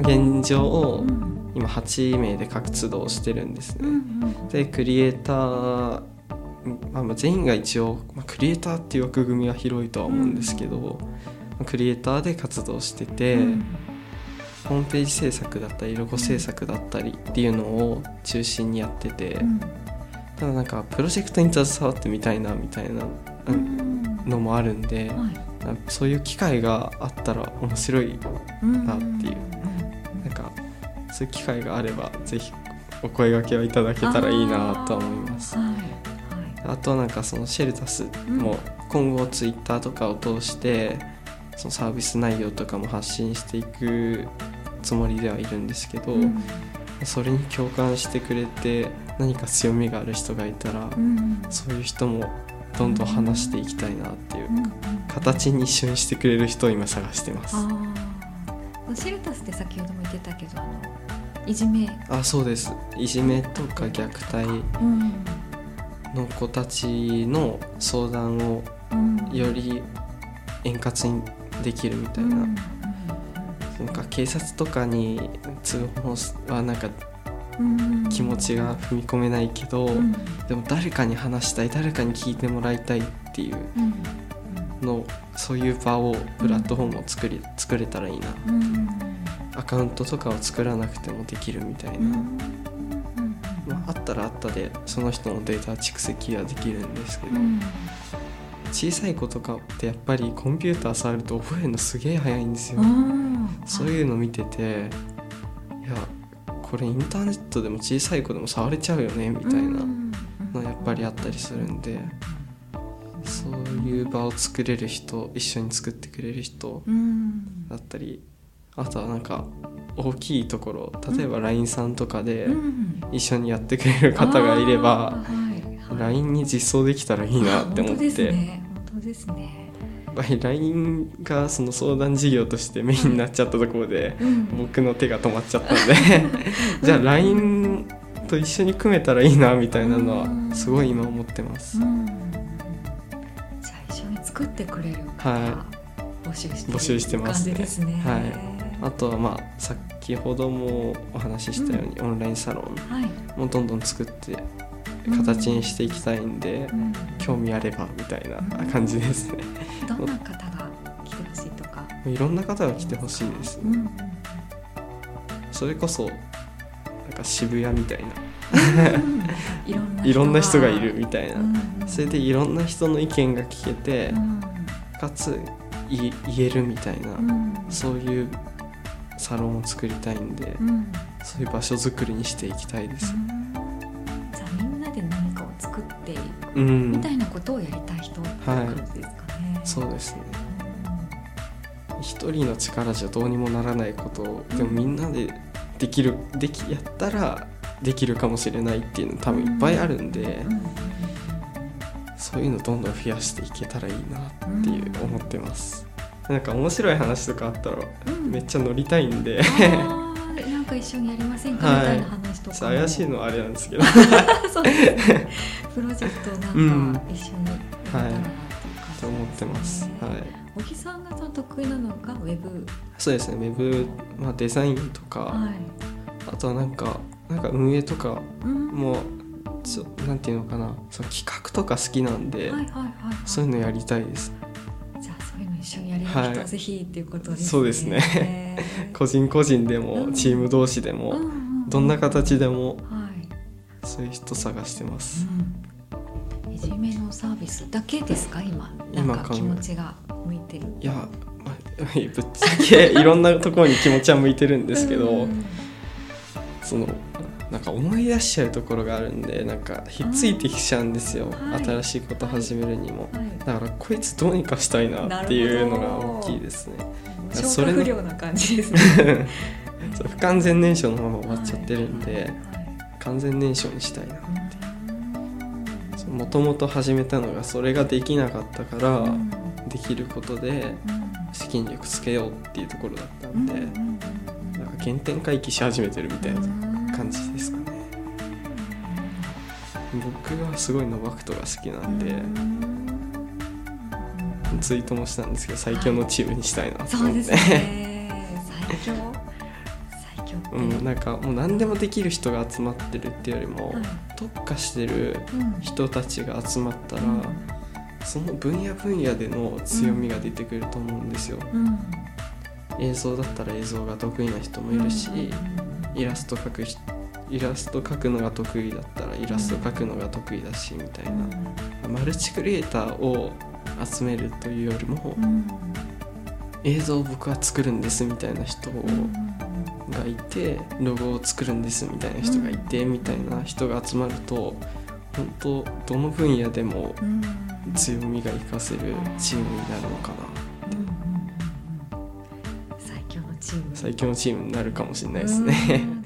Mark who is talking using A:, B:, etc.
A: 現状
B: うん
A: 今8名で活動してるんですね、でクリエイター、まあ、まあ全員が一応、まあ、クリエイターっていう枠組みは広いとは思うんですけど、まあクリエイターで活動してて、
B: うん。
A: ホームページ制作だったりロゴ制作だったりっていうのを中心にやってて、
B: うん。
A: ただなんかプロジェクトに携わってみたいなみたいなのもあるんで、そういう機会があったら面白い
B: うん
A: なっていうそういう機会があればぜひお声掛けをいただけたらいいなとは思います。
B: あーはい
A: あとなんかそのシェルタスも今後ツイッターとかを通してそのサービス内容とかも発信していくつもりではいるんですけど、
B: はいうん。
A: それに共感してくれて何か強みがある人がいたら、
B: うん
A: そういう人もどんどん話していきたいなっていう
B: うんうん。
A: 形に一緒にしてくれる人を今探してます。
B: シェルタスって先ほども言ってたけどあのいじめ、
A: あそうです。いじめとか虐待
B: うん。
A: の子たちの相談を
B: うん。
A: より円滑にできるみたいな、
B: うん。
A: なんか警察とかに通報はなんか
B: うん。
A: 気持ちが踏み込めないけど、
B: うん。
A: でも誰かに話したい誰かに聞いてもらいたいっていう
B: うん。
A: のそういう場をプラットフォームを作り作れたらいいなカウントとかを作らなくてもできるみたいな、
B: うん。
A: まあ、あったらあったでその人のデータ蓄積はできるんですけど、
B: うん。
A: 小さい子とかってやっぱりコンピューター触ると覚えるのすげえ早いんですよ、
B: うん。
A: そういうの見てていやこれインターネットでも小さい子でも触れちゃうよねみたいな。のやっぱりあったりするんで。そういう場を作れる人一緒に作ってくれる人
B: うん。
A: だったりあとはなんか大きいところ例えば LINE さんとかで
B: うん
A: 一緒にやってくれる方がいれば
B: あーはいはい。
A: LINE に実装できたらいいなって思っ
B: 本当です
A: て。
B: ね。本当ですね。
A: やっぱり LINE がその相談事業としてメインになっちゃったところで
B: うん。
A: 僕の手が止まっちゃったんで。じゃあ LINE と一緒に組めたらいいなみたいなのはすごい今思ってます。
B: うん。じゃあ一緒に作ってくれる方
A: は
B: 募集してる
A: 募集してますね。
B: 感じですね。
A: はいあとはまあ先ほどもお話ししたようにオンラインサロン
B: はい。
A: もどんどん作って形にしていきたいんで
B: うん。
A: 興味あればみたいな感じですね。
B: どんな方が来てほしいとか？
A: いろんな方が来てほしいです。ね
B: うん。
A: それこそなんか渋谷みたいな。
B: いろんな
A: 人が。いるみたいな、
B: うん
A: それでいろんな人の意見が聞けて、
B: うん
A: かつい言えるみたいな、
B: うん。
A: そういうサロンを作りたいんで、
B: うん。
A: そういう場所づくりにしていきたいです。
B: じゃあみんなで何かを作っていく
A: うん、
B: みたいなことをやりたい人ってですかね。
A: そうですね。一人の力じゃどうにもならないことをでもみんなでできるできやったらできるかもしれないっていうの多分いっぱいあるんで、そういうのどんどん増やしていけたらいいなっていう思ってます。なんか面白い話とかあったら
B: うん。
A: めっちゃ乗りたいんで、
B: なんか一緒にやりませんか、
A: はい。
B: みたいな話とかも。
A: 怪しいのはあれなんですけど。
B: そう。ですねプロジェクトなんか一緒にやったらなってい
A: と思ってます。はい。
B: 小木さんがその得意なのがウェブ。
A: そうですね。ウェブ、まあ、デザインとか、
B: はい。
A: あとはなんかなんか運営とか
B: うん。
A: もちょなんていうのかな。その企画とか好きなんで、
B: はいはいはいはい。
A: そういうのやりたいです
B: 一緒にやりたい人
A: は
B: はいぜひっていうことですね。
A: そうですね。個人個人でも、
B: うん。
A: チーム同士でも、どんな形でも
B: はい。
A: そういう人探してます、
B: うん。いじめのサービスだけですか？今なんか気持ちが向いてる。
A: いや、まあ、ぶっちゃけいろんなところに気持ちは向いてるんですけど、
B: うん。
A: そのなんか思い出しちゃうところがあるんでなんかひっついてきちゃうんですよ、
B: はい。
A: 新しいこと始めるにも、
B: はい。
A: だからこいつどうにかしたいなっていうのが大きいですね。そ
B: 消化不良な感じですね。
A: 不完全燃焼のまま終わっちゃってるんで、
B: はい。はい。
A: 完全燃焼にしたいな
B: うん。
A: もともと始めたのがそれができなかったから、
B: うん。
A: できることで資金力つけようっていうところだったんで、
B: うんうん。
A: なんか原点回帰し始めてるみたいな感じですかね、僕はすごいノバクトが好きなんで、ツイートもしたんですけど最強のチームにしたいなと思って、
B: そうですね。最強？強って、
A: うん、なんかもう何でもできる人が集まってるっていうよりも、
B: はい。
A: 特化してる
B: うん
A: 人たちが集まったら、
B: うん。
A: その分野分野での強みが出てくると思うんですよ。
B: うん。
A: 映像だったら映像が得意な人もいるし、イラスト描く人イラスト描くのが得意だったらイラスト描くのが得意だしみたいな、マルチクリエイターを集めるというよりも、
B: うん。
A: 映像を僕は作るんですみたいな人を
B: うん
A: がいてロゴを作るんですみたいな人がいて、みたいな人が集まると本当どの分野でも
B: うん。
A: 強みが活かせるチームになるのかな
B: 最強のチーム
A: になるかもしれない。
B: ですね